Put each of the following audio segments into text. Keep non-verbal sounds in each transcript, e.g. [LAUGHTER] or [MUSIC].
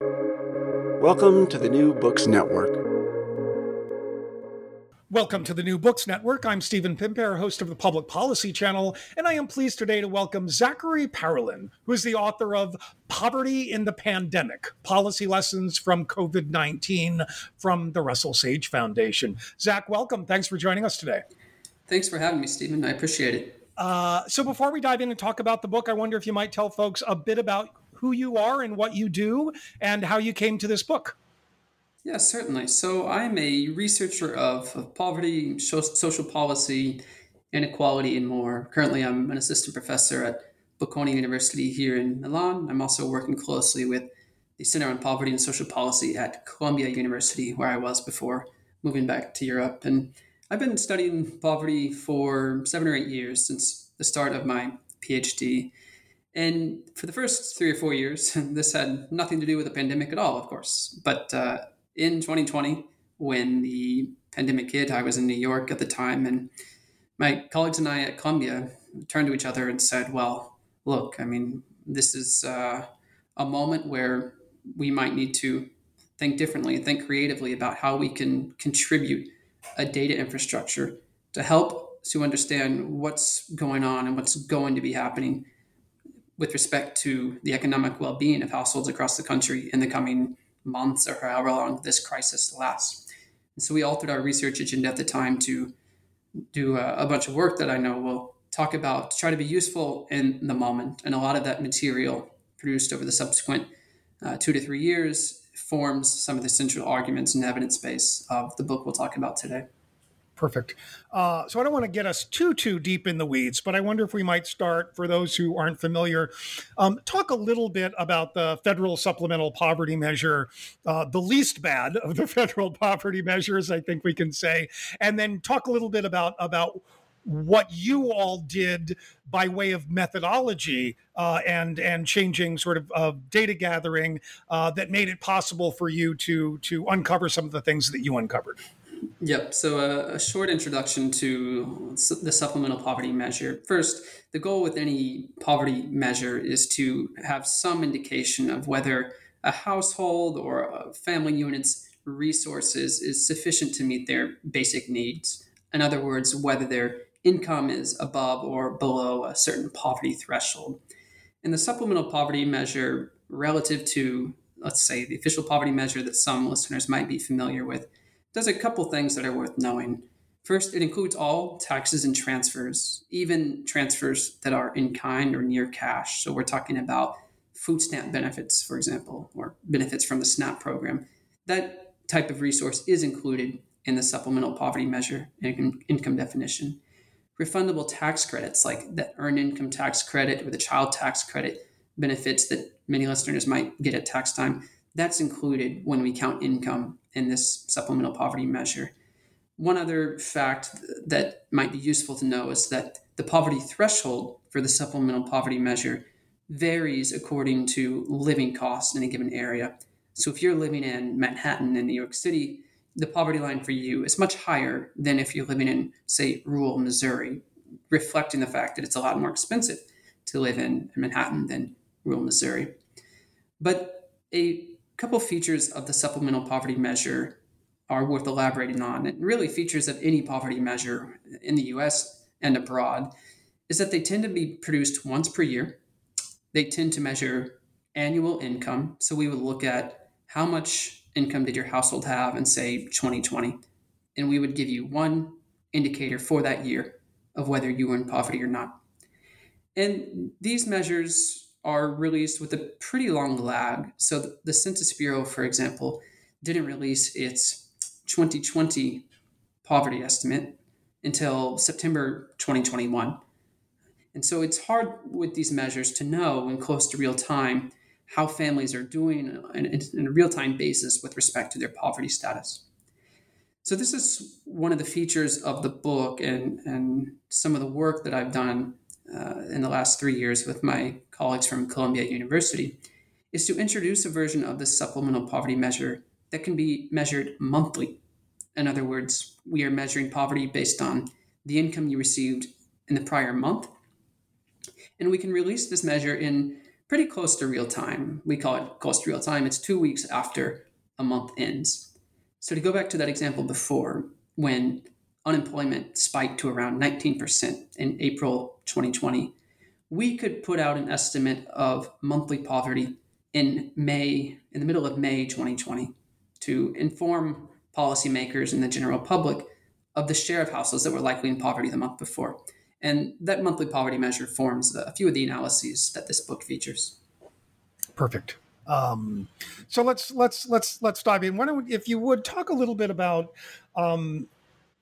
Welcome to the New Books Network. Welcome to the New Books Network. I'm Stephen Pimpare, host of the Public Policy Channel, and I am pleased today to welcome Zachary Parolin, who is the author of Poverty in the Pandemic Policy Lessons from COVID 19 from the Russell Sage Foundation. Zach, welcome. Thanks for joining us today. Thanks for having me, Stephen. I appreciate it. Uh, so, before we dive in and talk about the book, I wonder if you might tell folks a bit about who you are and what you do and how you came to this book. Yeah, certainly. So I'm a researcher of, of poverty, social policy, inequality, and more. Currently, I'm an assistant professor at Bocconi University here in Milan. I'm also working closely with the Center on Poverty and Social Policy at Columbia University, where I was before moving back to Europe. And I've been studying poverty for seven or eight years since the start of my PhD. And for the first three or four years, [LAUGHS] this had nothing to do with the pandemic at all, of course. But uh, in 2020, when the pandemic hit, I was in New York at the time, and my colleagues and I at Columbia turned to each other and said, Well, look, I mean, this is uh, a moment where we might need to think differently and think creatively about how we can contribute a data infrastructure to help to understand what's going on and what's going to be happening with respect to the economic well-being of households across the country in the coming months or however long this crisis lasts. And so we altered our research agenda at the time to do a, a bunch of work that I know will talk about to try to be useful in the moment. And a lot of that material produced over the subsequent uh, two to three years forms some of the central arguments and evidence base of the book we'll talk about today. Perfect. Uh, so I don't want to get us too too deep in the weeds, but I wonder if we might start for those who aren't familiar, um, talk a little bit about the federal supplemental poverty measure, uh, the least bad of the [LAUGHS] federal poverty measures, I think we can say, and then talk a little bit about about what you all did by way of methodology uh, and and changing sort of uh, data gathering uh, that made it possible for you to to uncover some of the things that you uncovered. Yep. So, a, a, short introduction to the supplemental poverty measure. First, the goal with any poverty measure is to have some indication of whether a household or a family unit's resources is sufficient to meet their basic needs. In other words, whether their income is above or below a certain poverty threshold. And the supplemental poverty measure, relative to, let's say, the official poverty measure that some listeners might be familiar with, does a couple things that are worth knowing. First, it includes all taxes and transfers, even transfers that are in kind or near cash. So we're talking about food stamp benefits, for example, or benefits from the SNAP program. That type of resource is included in the supplemental poverty measure income, income definition. Refundable tax credits like the earned income tax credit or the child tax credit benefits that many listeners might get at tax time, that's included when we count income in this supplemental poverty measure. One other fact that might be useful to know is that the poverty threshold for the supplemental poverty measure varies according to living costs in a given area. So if you're living in Manhattan in New York City, the poverty line for you is much higher than if you're living in, say, rural Missouri, reflecting the fact that it's a lot more expensive to live in Manhattan than rural Missouri. But a couple features of the supplemental poverty measure are worth elaborating on, and really features of any poverty measure in the US and abroad, is that they tend to be produced once per year. They tend to measure annual income. So we would look at how much income did your household have in, say, 2020? And we would give you one indicator for that year of whether you were in poverty or not. And these measures are released with a pretty long lag. So the Census Bureau, for example, didn't release its 2020 poverty estimate until September 2021. And so it's hard with these measures to know in close to real time how families are doing in, a real time basis with respect to their poverty status. So, this is one of the features of the book and, and some of the work that I've done uh, in the last three years with my colleagues from Columbia University is to introduce a version of the supplemental poverty measure that can be measured monthly. In other words, we are measuring poverty based on the income you received in the prior month. And we can release this measure in pretty close to real time. We call it close to real time. It's two weeks after a month ends. So to go back to that example before, when unemployment spiked to around 19% in April 2020, we could put out an estimate of monthly poverty in May, in the middle of May 2020, to inform policymakers and the general public of the share of households that were likely in poverty the month before. And that monthly poverty measure forms a few of the analyses that this book features. Perfect. Um, so let's let's let's let's dive in. Why don't, if you would, talk a little bit about um,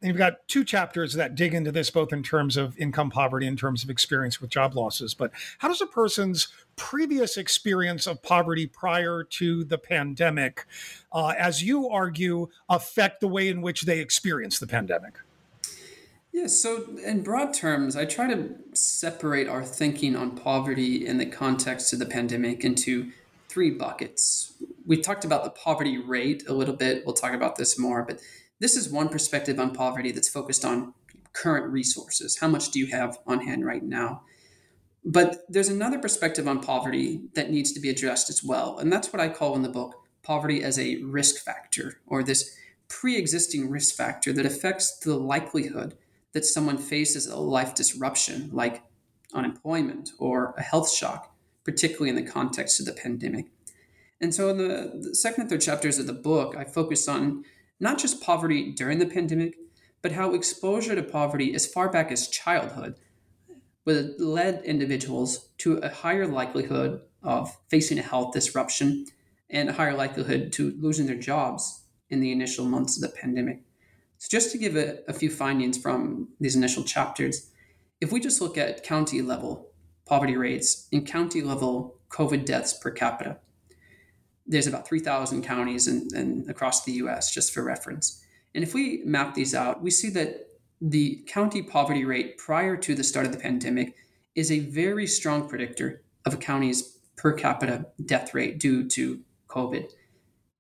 and you've got two chapters that dig into this, both in terms of income poverty, in terms of experience with job losses. But how does a person's previous experience of poverty prior to the pandemic, uh, as you argue, affect the way in which they experience the pandemic? Yeah, so in broad terms, I try to separate our thinking on poverty in the context of the pandemic into three buckets. We talked about the poverty rate a little bit. We'll talk about this more, but this is one perspective on poverty that's focused on current resources. How much do you have on hand right now? But there's another perspective on poverty that needs to be addressed as well. And that's what I call in the book poverty as a risk factor or this pre existing risk factor that affects the likelihood that someone faces a life disruption like unemployment or a health shock, particularly in the context of the pandemic. And so, in the, the second and third chapters of the book, I focus on not just poverty during the pandemic, but how exposure to poverty as far back as childhood would led individuals to a higher likelihood of facing a health disruption and a higher likelihood to losing their jobs in the initial months of the pandemic. So, just to give a, a few findings from these initial chapters, if we just look at county level poverty rates and county level COVID deaths per capita, there's about 3,000 counties in, in, across the US, just for reference. And if we map these out, we see that the county poverty rate prior to the start of the pandemic is a very strong predictor of a county's per capita death rate due to COVID.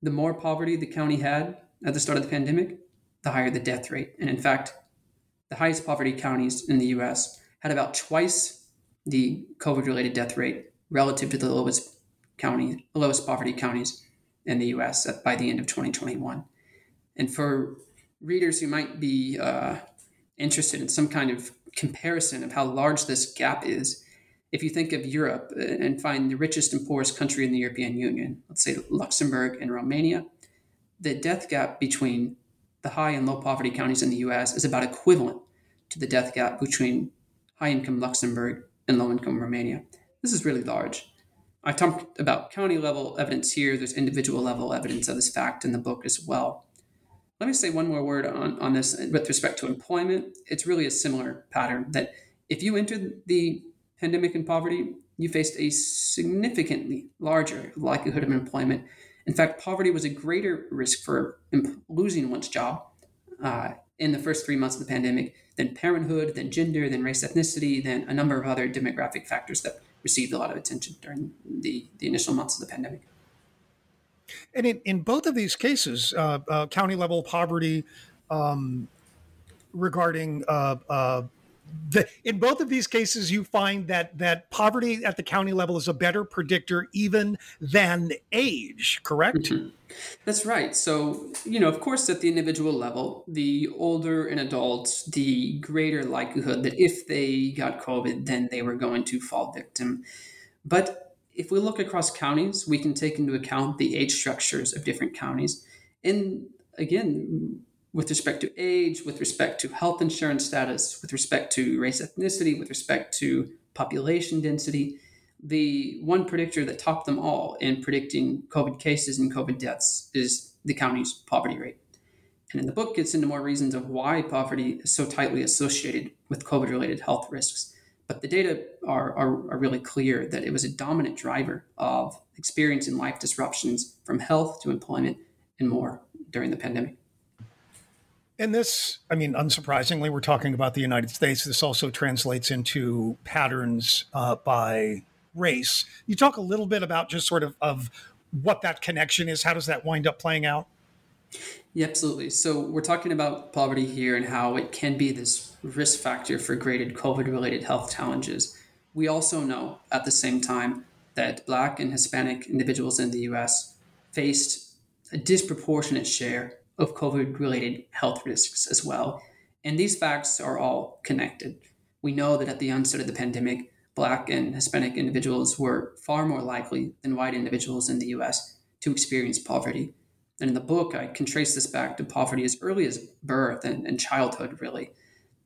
The more poverty the county had at the start of the pandemic, the higher the death rate. And in fact, the highest poverty counties in the US had about twice the COVID related death rate relative to the lowest county, lowest poverty counties in the US by the end of 2021. And for readers who might be uh, interested in some kind of comparison of how large this gap is, if you think of Europe and find the richest and poorest country in the European Union, let's say Luxembourg and Romania, the death gap between the high and low poverty counties in the US is about equivalent to the death gap between high income Luxembourg and low income Romania. This is really large. I talked about county level evidence here. There's individual level evidence of this fact in the book as well. Let me say one more word on, on this with respect to employment. It's really a similar pattern that if you entered the pandemic in poverty, you faced a significantly larger likelihood of employment in fact, poverty was a greater risk for losing one's job uh, in the first three months of the pandemic than parenthood, than gender, than race ethnicity, than a number of other demographic factors that received a lot of attention during the, the initial months of the pandemic. And in, in both of these cases, uh, uh, county level poverty um, regarding uh, uh, the, in both of these cases, you find that that poverty at the county level is a better predictor even than age. Correct? Mm-hmm. That's right. So you know, of course, at the individual level, the older an adult, the greater likelihood that if they got COVID, then they were going to fall victim. But if we look across counties, we can take into account the age structures of different counties, and again, with respect to age, with respect to health insurance status, with respect to race ethnicity, with respect to population density. The one predictor that topped them all in predicting COVID cases and COVID deaths is the county's poverty rate. And in the book it gets into more reasons of why poverty is so tightly associated with COVID related health risks. But the data are, are, are, really clear that it was a dominant driver of experiencing life disruptions from health to employment and more during the pandemic. And this, I mean, unsurprisingly, we're talking about the United States. This also translates into patterns uh, by race. You talk a little bit about just sort of, of what that connection is. How does that wind up playing out? Yeah, absolutely. So we're talking about poverty here and how it can be this risk factor for graded COVID-related health challenges. We also know at the same time that Black and Hispanic individuals in the U.S. faced a disproportionate share of COVID related health risks as well. And these facts are all connected. We know that at the onset of the pandemic, Black and Hispanic individuals were far more likely than white individuals in the US to experience poverty. And in the book, I can trace this back to poverty as early as birth and, and childhood, really,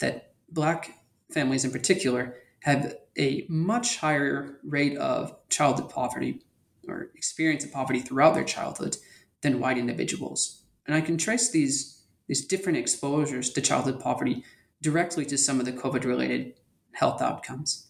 that Black families in particular have a much higher rate of childhood poverty or experience of poverty throughout their childhood than white individuals. And I can trace these, these different exposures to childhood poverty directly to some of the COVID related health outcomes.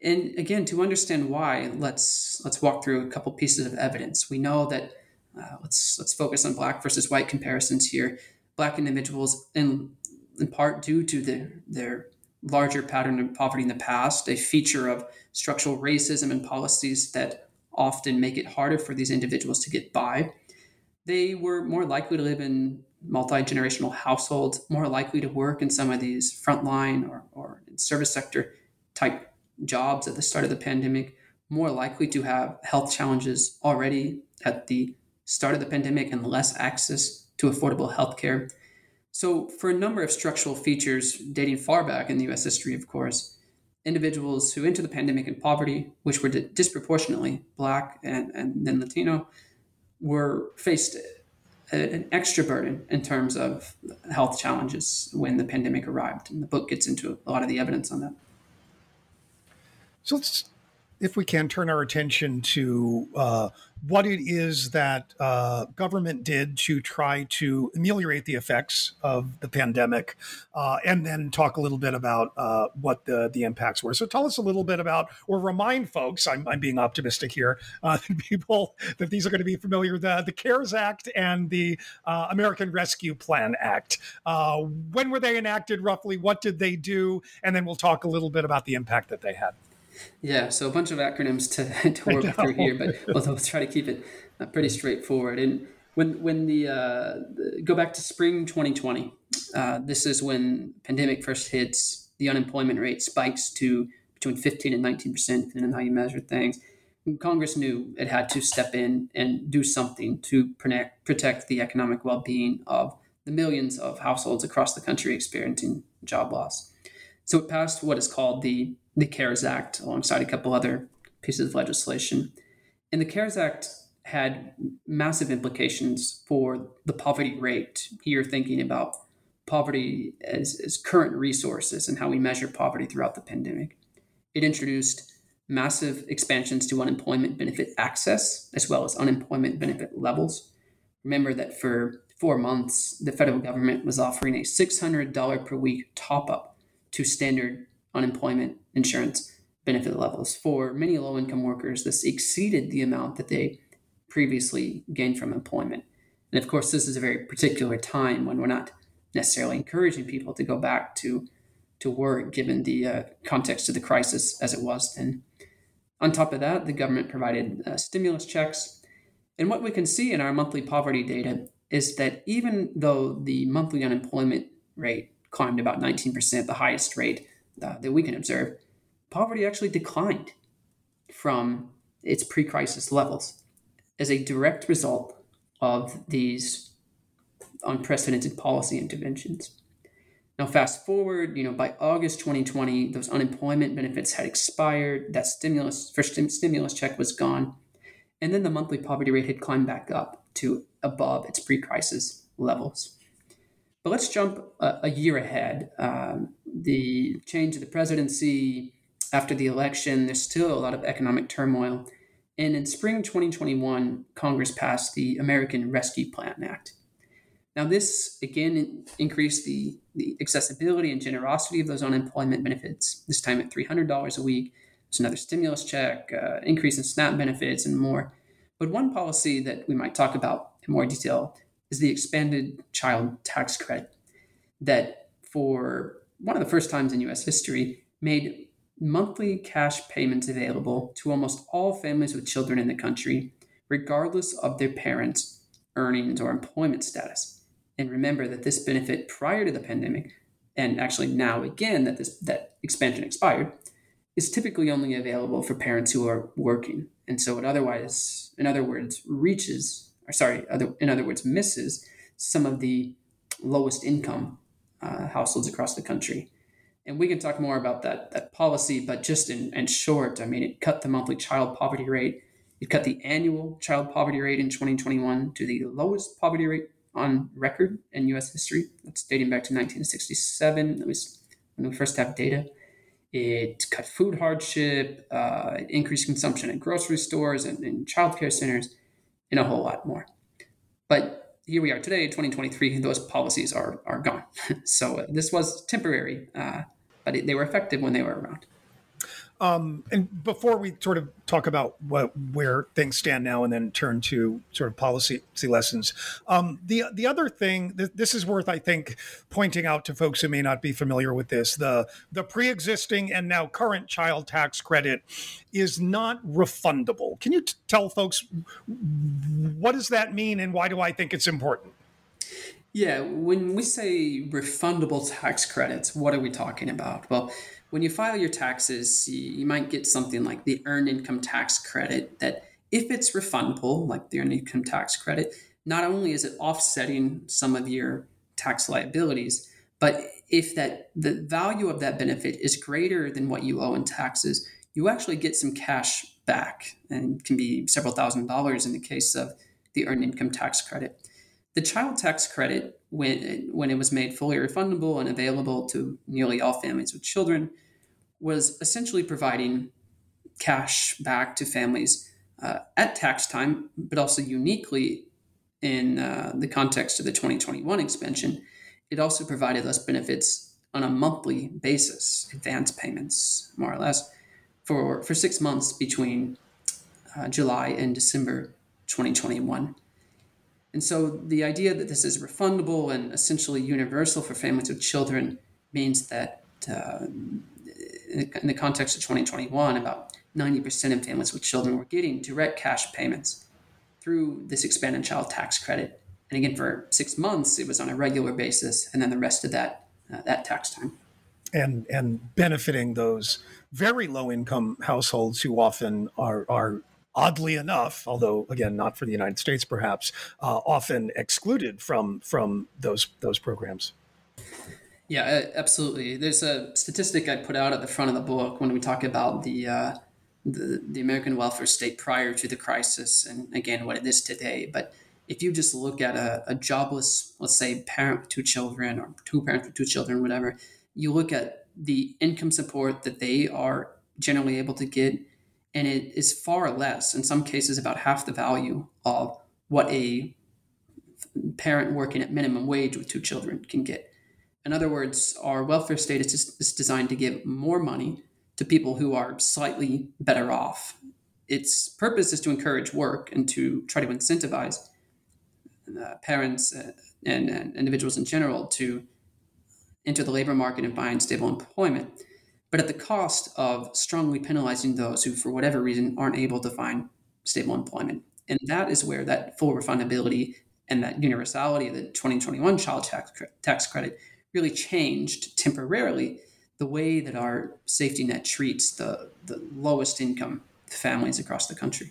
And again, to understand why, let's let's walk through a couple pieces of evidence. We know that uh, let's let's focus on black versus white comparisons here. Black individuals, in in part due to the, their larger pattern of poverty in the past, a feature of structural racism and policies that often make it harder for these individuals to get by they were more likely to live in multi-generational households, more likely to work in some of these frontline or, or service sector type jobs at the start of the pandemic, more likely to have health challenges already at the start of the pandemic and less access to affordable health care. So, for a number of structural features dating far back in the US history, of course, individuals who entered the pandemic in poverty, which were disproportionately Black and, and then Latino, were faced an extra burden in terms of health challenges when the pandemic arrived. And the book gets into a lot of the evidence on that. So let's, if we can, turn our attention to uh, what it is that uh, government did to try to ameliorate the effects of the pandemic, uh, and then talk a little bit about uh, what the, the impacts were. So tell us a little bit about, or remind folks, I'm, I'm being optimistic here, uh, [LAUGHS] people that these are going to be familiar, the, the CARES Act and the uh, American Rescue Plan Act. When were they enacted roughly? What did they do? And then we'll talk a little bit about the impact that they had. Yeah, so a bunch of acronyms to, [LAUGHS] to work through here, but we'll, we'll, try to keep it uh, pretty straightforward. And when when the, uh, go back to spring 2020, uh, this is when pandemic first hits. The unemployment rate spikes to between 15 and 19 percent, depending on how you measure things. And Congress knew it had to step in and do something to protect protect the economic well-being of the millions of households across the country experiencing job loss. So it passed what is called the the CARES Act alongside a couple other pieces of legislation. And the CARES Act had massive implications for the poverty rate. Here, thinking about poverty as, as current resources and how we measure poverty throughout the pandemic. It introduced massive expansions to unemployment benefit access as well as unemployment benefit levels. Remember that for four months, the federal government was offering a $600 per week top up to standard unemployment insurance benefit levels. For many low income workers, this exceeded the amount that they previously gained from employment. And of course, this is a very particular time when we're not necessarily encouraging people to go back to, to work given the uh, context of the crisis as it was then. On top of that, the government provided uh, stimulus checks. And what we can see in our monthly poverty data is that even though the monthly unemployment rate climbed about 19%, the highest rate uh, that we can observe, poverty actually declined from its pre crisis levels as a direct result of these unprecedented policy interventions. Now, fast forward, you know, by August 2020, those unemployment benefits had expired. That stimulus, first stimulus check was gone. And then the monthly poverty rate had climbed back up to above its pre crisis levels. But let's jump a, a year ahead. Um, the change of the presidency after the election, there's still a lot of economic turmoil. And in spring 2021, Congress passed the American Rescue Plan Act. Now, this again increased the, the accessibility and generosity of those unemployment benefits, this time at $300 a week. There's another stimulus check, uh, increase in SNAP benefits, and more. But one policy that we might talk about in more detail is the expanded child tax credit, that for one of the first times in US history made monthly cash payments available to almost all families with children in the country, regardless of their parents' earnings or employment status. And remember that this benefit prior to the pandemic, and actually now again that this that expansion expired, is typically only available for parents who are working. And so it otherwise, in other words, reaches, or sorry, other, in other words, misses some of the lowest income uh, households across the country. And we can talk more about that, that policy, but just in, in short, I mean, it cut the monthly child poverty rate. It cut the annual child poverty rate in 2021 to the lowest poverty rate on record in US history. That's dating back to 1967, at least when we first have data. It cut food hardship, uh, increased consumption at grocery stores and in childcare centers, and a whole lot more. But here we are today, 2023, those policies are, are gone. [LAUGHS] so uh, this was temporary, uh, but it, they were effective when they were around. Um, and before we sort of talk about what where things stand now, and then turn to sort of policy lessons, um, the the other thing th- this is worth, I think, pointing out to folks who may not be familiar with this: the the pre-existing and now current child tax credit is not refundable. Can you t- tell folks what does that mean, and why do I think it's important? Yeah, when we say refundable tax credits, what are we talking about? Well when you file your taxes, you might get something like the earned income tax credit that if it's refundable, like the earned income tax credit, not only is it offsetting some of your tax liabilities, but if that the value of that benefit is greater than what you owe in taxes, you actually get some cash back and can be several thousand dollars in the case of the earned income tax credit. The child tax credit, when, when it was made fully refundable and available to nearly all families with children, was essentially providing cash back to families uh, at tax time, but also uniquely in uh, the context of the 2021 expansion, it also provided us benefits on a monthly basis, advance payments, more or less, for, for six months between uh, July and December 2021. And so the idea that this is refundable and essentially universal for families with children means that uh, in the context of 2021, about 90% of families with children were getting direct cash payments through this expanded child tax credit. And again, for six months, it was on a regular basis, and then the rest of that uh, that tax time. And and benefiting those very low income households who often are are oddly enough, although again not for the United States perhaps, uh, often excluded from from those those programs. Yeah, absolutely. There's a statistic I put out at the front of the book when we talk about the uh, the, the American welfare state prior to the crisis, and again what it is today. But if you just look at a, a jobless, let's say, parent with two children or two parents with two children, whatever, you look at the income support that they are generally able to get and it is far less, in some cases, about half the value of what a parent working at minimum wage with two children can get. In other words, our welfare state is, is designed to give more money to people who are slightly better off. Its purpose is to encourage work and to try to incentivize uh, parents uh, and, and individuals in general to enter the labor market and find stable employment but at the cost of strongly penalizing those who, for whatever reason, aren't able to find stable employment. And that is where that full refundability and that universality of the 2021 child tax, tax credit really changed temporarily the way that our safety net treats the, the lowest income families across the country.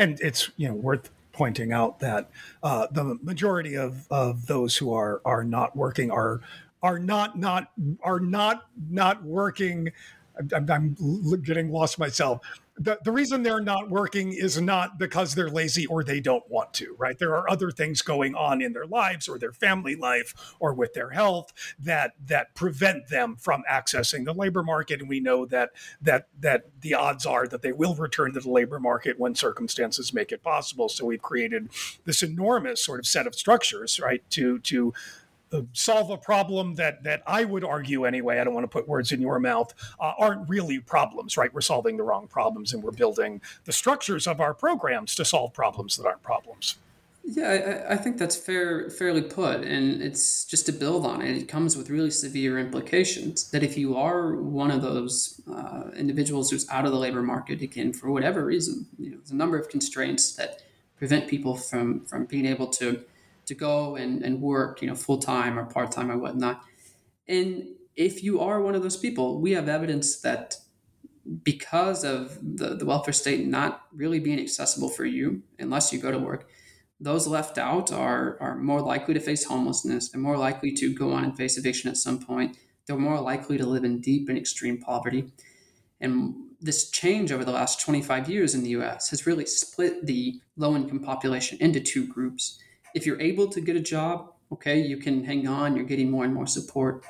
and it's you know worth pointing out that uh, the majority of, of those who are are not working are are not not are not not working. I'm, I'm getting lost myself the, the reason they're not working is not because they're lazy or they don't want to, right? There are other things going on in their lives or their family life or with their health that that prevent them from accessing the labor market. And we know that that that the odds are that they will return to the labor market when circumstances make it possible. So we've created this enormous sort of set of structures, right, to to solve a problem that that I would argue anyway. I don't want to put words in your mouth. Uh, aren't really problems, right? We're solving the wrong problems, and we're building the structures of our programs to solve problems that aren't problems. Yeah, I, I, think that's fair, fairly put, and it's just to build on it. It comes with really severe implications. That if you are one of those uh, individuals who's out of the labor market again for whatever reason, you know, there's a number of constraints that prevent people from from being able to to go and, and work, you know, full time or part time or whatnot. And if you are one of those people, we have evidence that because of the, the welfare state not really being accessible for you unless you go to work, those left out are, are more likely to face homelessness. They're more likely to go on and face eviction at some point. They're more likely to live in deep and extreme poverty. And this change over the last 25 years in the US has really split the low income population into two groups if you're able to get a job, okay, you can hang on, you're getting more and more support.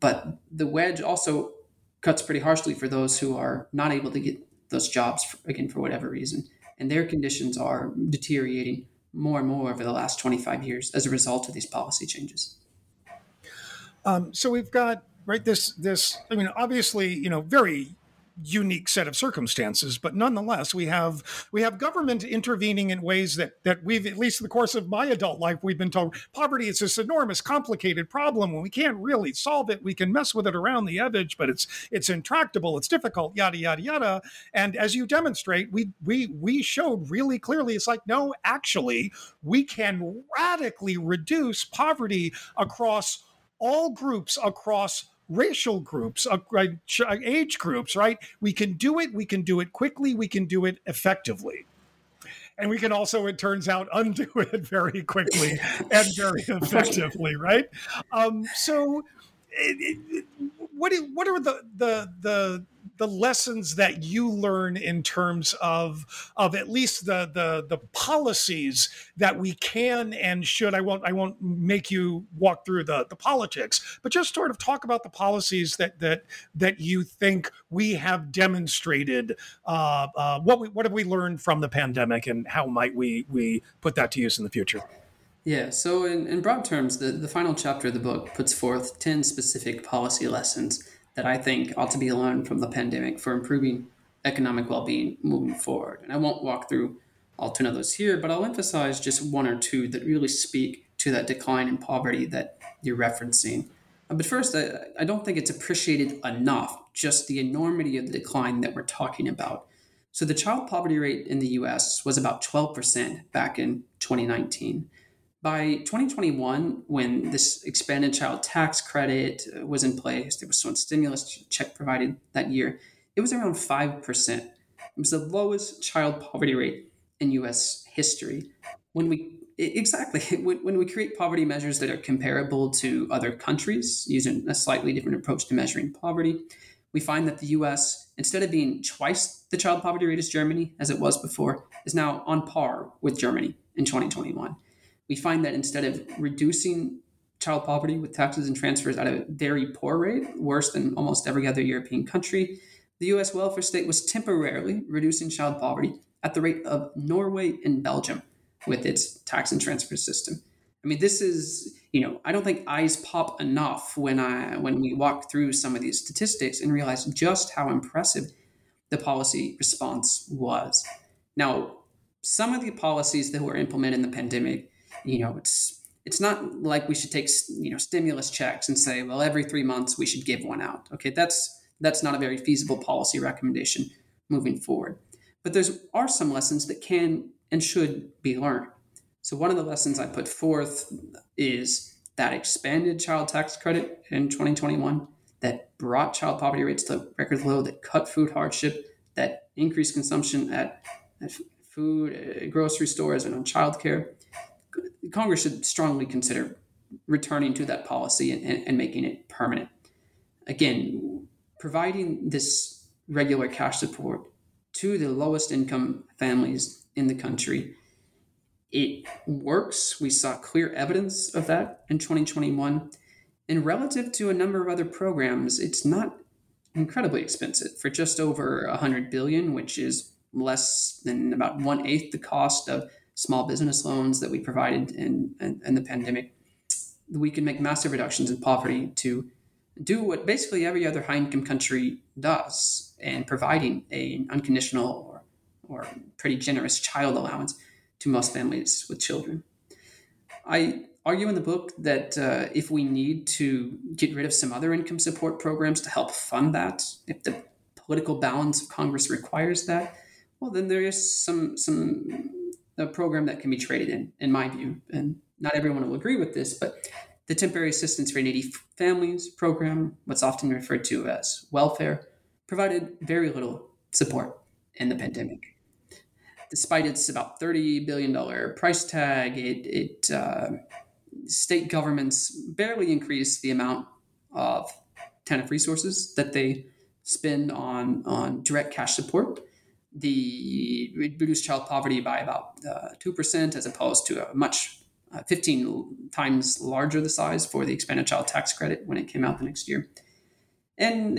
But the wedge also cuts pretty harshly for those who are not able to get those jobs, for, again, for whatever reason. And their conditions are deteriorating more and more over the last 25 years as a result of these policy changes. Um, so we've got right this this i mean obviously you know very unique set of circumstances but nonetheless we have we have government intervening in ways that that we've at least in the course of my adult life we've been told poverty is this enormous complicated problem. And we can't really solve it we can mess with it around the edge but it's it's intractable it's difficult yada yada yada. And as you demonstrate we we we showed really clearly it's like no actually we can radically reduce poverty across all groups across racial groups, uh, age groups, right? We can do it. We can do it quickly. We can do it effectively. And we can also, it turns out, [LAUGHS] undo it very quickly and very [LAUGHS] effectively, right? Um, so, it, it, what, what are the, the, the, the lessons that you learn in terms of of at least the the the policies that we can and should. I won't I won't make you walk through the the politics but just sort of talk about the policies that that that you think we have demonstrated uh, uh, what we what have we learned from the pandemic and how might we we put that to use in the future? Yeah, so in, in broad terms, the, the final chapter of the book puts forth 10 specific policy lessons that I think ought to be learned from the pandemic for improving economic well being moving forward. And I won't walk through all 10 of those here, but I'll emphasize just one or two that really speak to that decline in poverty that you're referencing. Uh, but first, I, I don't think it's appreciated enough just the enormity of the decline that we're talking about. So, the child poverty rate in the US was about 12% back in 2019. By 2021, when this expanded child tax credit uh, was in place, there was some stimulus check provided that year, it was around 5%. It was the lowest child poverty rate in U.S. history. When we exactly [LAUGHS] when we create poverty measures that are comparable to other countries using a slightly different approach to measuring poverty, we find that the U.S. instead of being twice the child poverty rate as Germany as it was before, is now on par with Germany in 2021. We find that instead of reducing child poverty with taxes and transfers at a very poor rate, worse than almost every other European country, the US welfare state was temporarily reducing child poverty at the rate of Norway and Belgium with its tax and transfer system. I mean, this is, you know, I don't think eyes pop enough when I when we walk through some of these statistics and realize just how impressive the policy response was. Now, some of the policies that were implemented in the pandemic, you know, it's it's not like we should take you know stimulus checks and say, well, every three months we should give one out. Okay, that's that's not a very feasible policy recommendation moving forward. But there's are some lessons that can and should be learned. So one of the lessons I put forth is that expanded child tax credit in 2021 that brought child poverty rates to record low, that cut food hardship, that increased consumption at, at food, uh, grocery stores, and on childcare. Congress should strongly consider returning to that policy and, and, and making it permanent. Again, providing this regular cash support to the lowest income families in the country. It works. We saw clear evidence of that in 2021. And relative to a number of other programs, it's not incredibly expensive for just over 100 billion, which is less than about one eighth the cost of small business loans that we provided in, in, in the pandemic. We can make massive reductions in poverty to do what basically every other high income country does and providing an unconditional or, or pretty generous child allowance to most families with children. I argue in the book that uh, if we need to get rid of some other income support programs to help fund that, if the political balance of Congress requires that, well, then there is some some a program that can be traded in, in my view. And not everyone will agree with this, but the Temporary Assistance for Needy Families program, what's often referred to as welfare, provided very little support in the pandemic. Despite its about $30 billion price tag, it, it uh, state governments barely increase the amount of TANF resources that they spend on, on direct cash support. The reduced child poverty by about uh, 2% as opposed to a much uh, 15 times larger the size for the expanded child tax credit when it came out the next year. And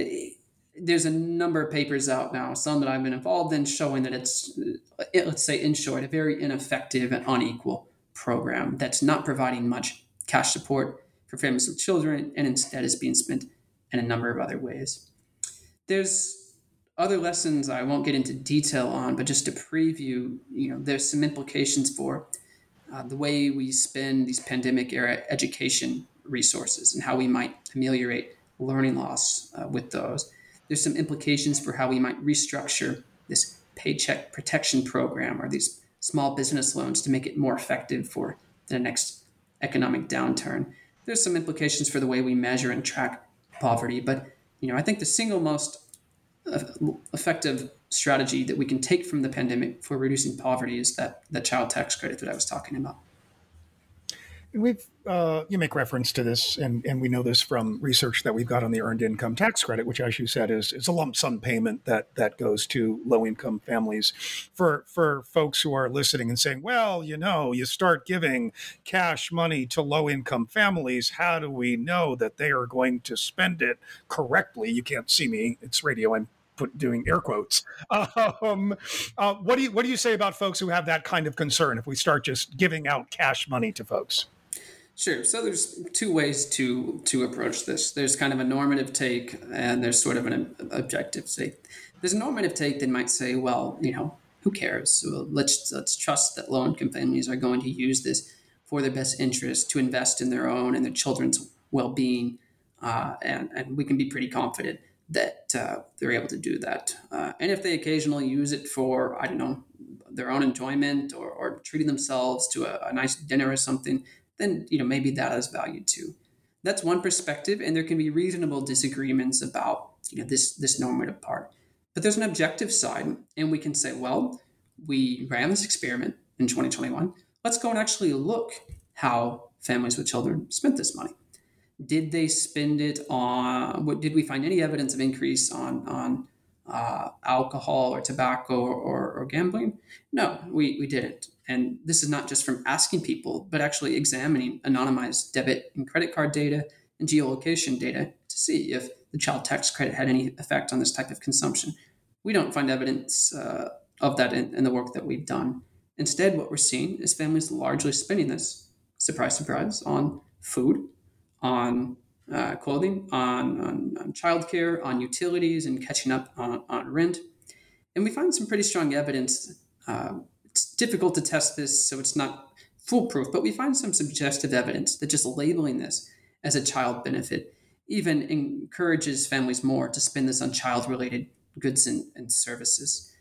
there's a number of papers out now, some that I've been involved in, showing that it's, uh, let's say, in short, a very ineffective and unequal program that's not providing much cash support for families with children and instead is being spent in a number of other ways. There's other lessons I won't get into detail on, but just to preview, you know, there's some implications for uh, the way we spend these pandemic era education resources and how we might ameliorate learning loss uh, with those. There's some implications for how we might restructure this paycheck protection program or these small business loans to make it more effective for the next economic downturn. There's some implications for the way we measure and track poverty, but you know, I think the single most effective strategy that we can take from the pandemic for reducing poverty is that that child tax credit that I was talking about. We've uh, you make reference to this, and, and we know this from research that we've got on the earned income tax credit, which, as you said, is is a lump sum payment that that goes to low income families. For for folks who are listening and saying, well, you know, you start giving cash money to low income families, how do we know that they are going to spend it correctly? You can't see me; it's radio. I'm put doing air quotes. [LAUGHS] Um, uh, what do you what do you say about folks who have that kind of concern if we start just giving out cash money to folks? Sure. So there's two ways to to approach this. There's kind of a normative take, and there's sort of an objective take. There's a normative take that might say, well, you know, who cares? Well, let's let's trust that low income families are going to use this for their best interest to invest in their own and their children's well being, uh, and and we can be pretty confident that uh, they're able to do that. Uh, and if they occasionally use it for I don't know their own enjoyment or, or treating themselves to a, a nice dinner or something then you know maybe that has value too. That's one perspective, and there can be reasonable disagreements about you know this this normative part. But there's an objective side, and we can say, well, we ran this experiment in 2021. Let's go and actually look how families with children spent this money. Did they spend it on? What did we find any evidence of increase on on uh, alcohol or tobacco or, or, or, gambling? No, we, we didn't. And this is not just from asking people, but actually examining anonymized debit and credit card data and geolocation data to see if the child tax credit had any effect on this type of consumption. We don't find evidence uh, of that in, in the work that we've done. Instead, what we're seeing is families largely spending this, surprise, surprise, on food, on uh, clothing, on, on, on childcare, on utilities, and catching up on, on rent. And we find some pretty strong evidence. Uh, it's difficult to test this, so it's not foolproof, but we find some suggestive evidence that just labeling this as a child benefit even encourages families more to spend this on child related goods and, and services.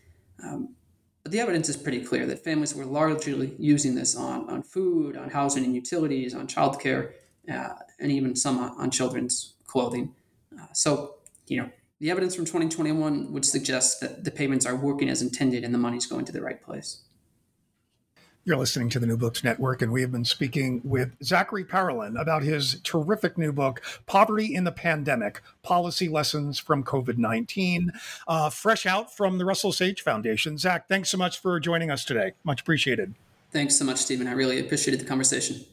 Um, but the evidence is pretty clear that families were largely using this on, on food, on housing and utilities, on childcare, uh, and even some on, children's clothing. Uh, so, you know, the evidence from 2021 would suggest that the payments are working as intended and the money's going to the right place. You're listening to the New Books Network, and we have been speaking with Zachary Parolin about his terrific new book, Poverty in the Pandemic Policy Lessons from COVID 19, uh, fresh out from the Russell Sage Foundation. Zach, thanks so much for joining us today. Much appreciated. Thanks so much, Stephen. I really appreciated the conversation.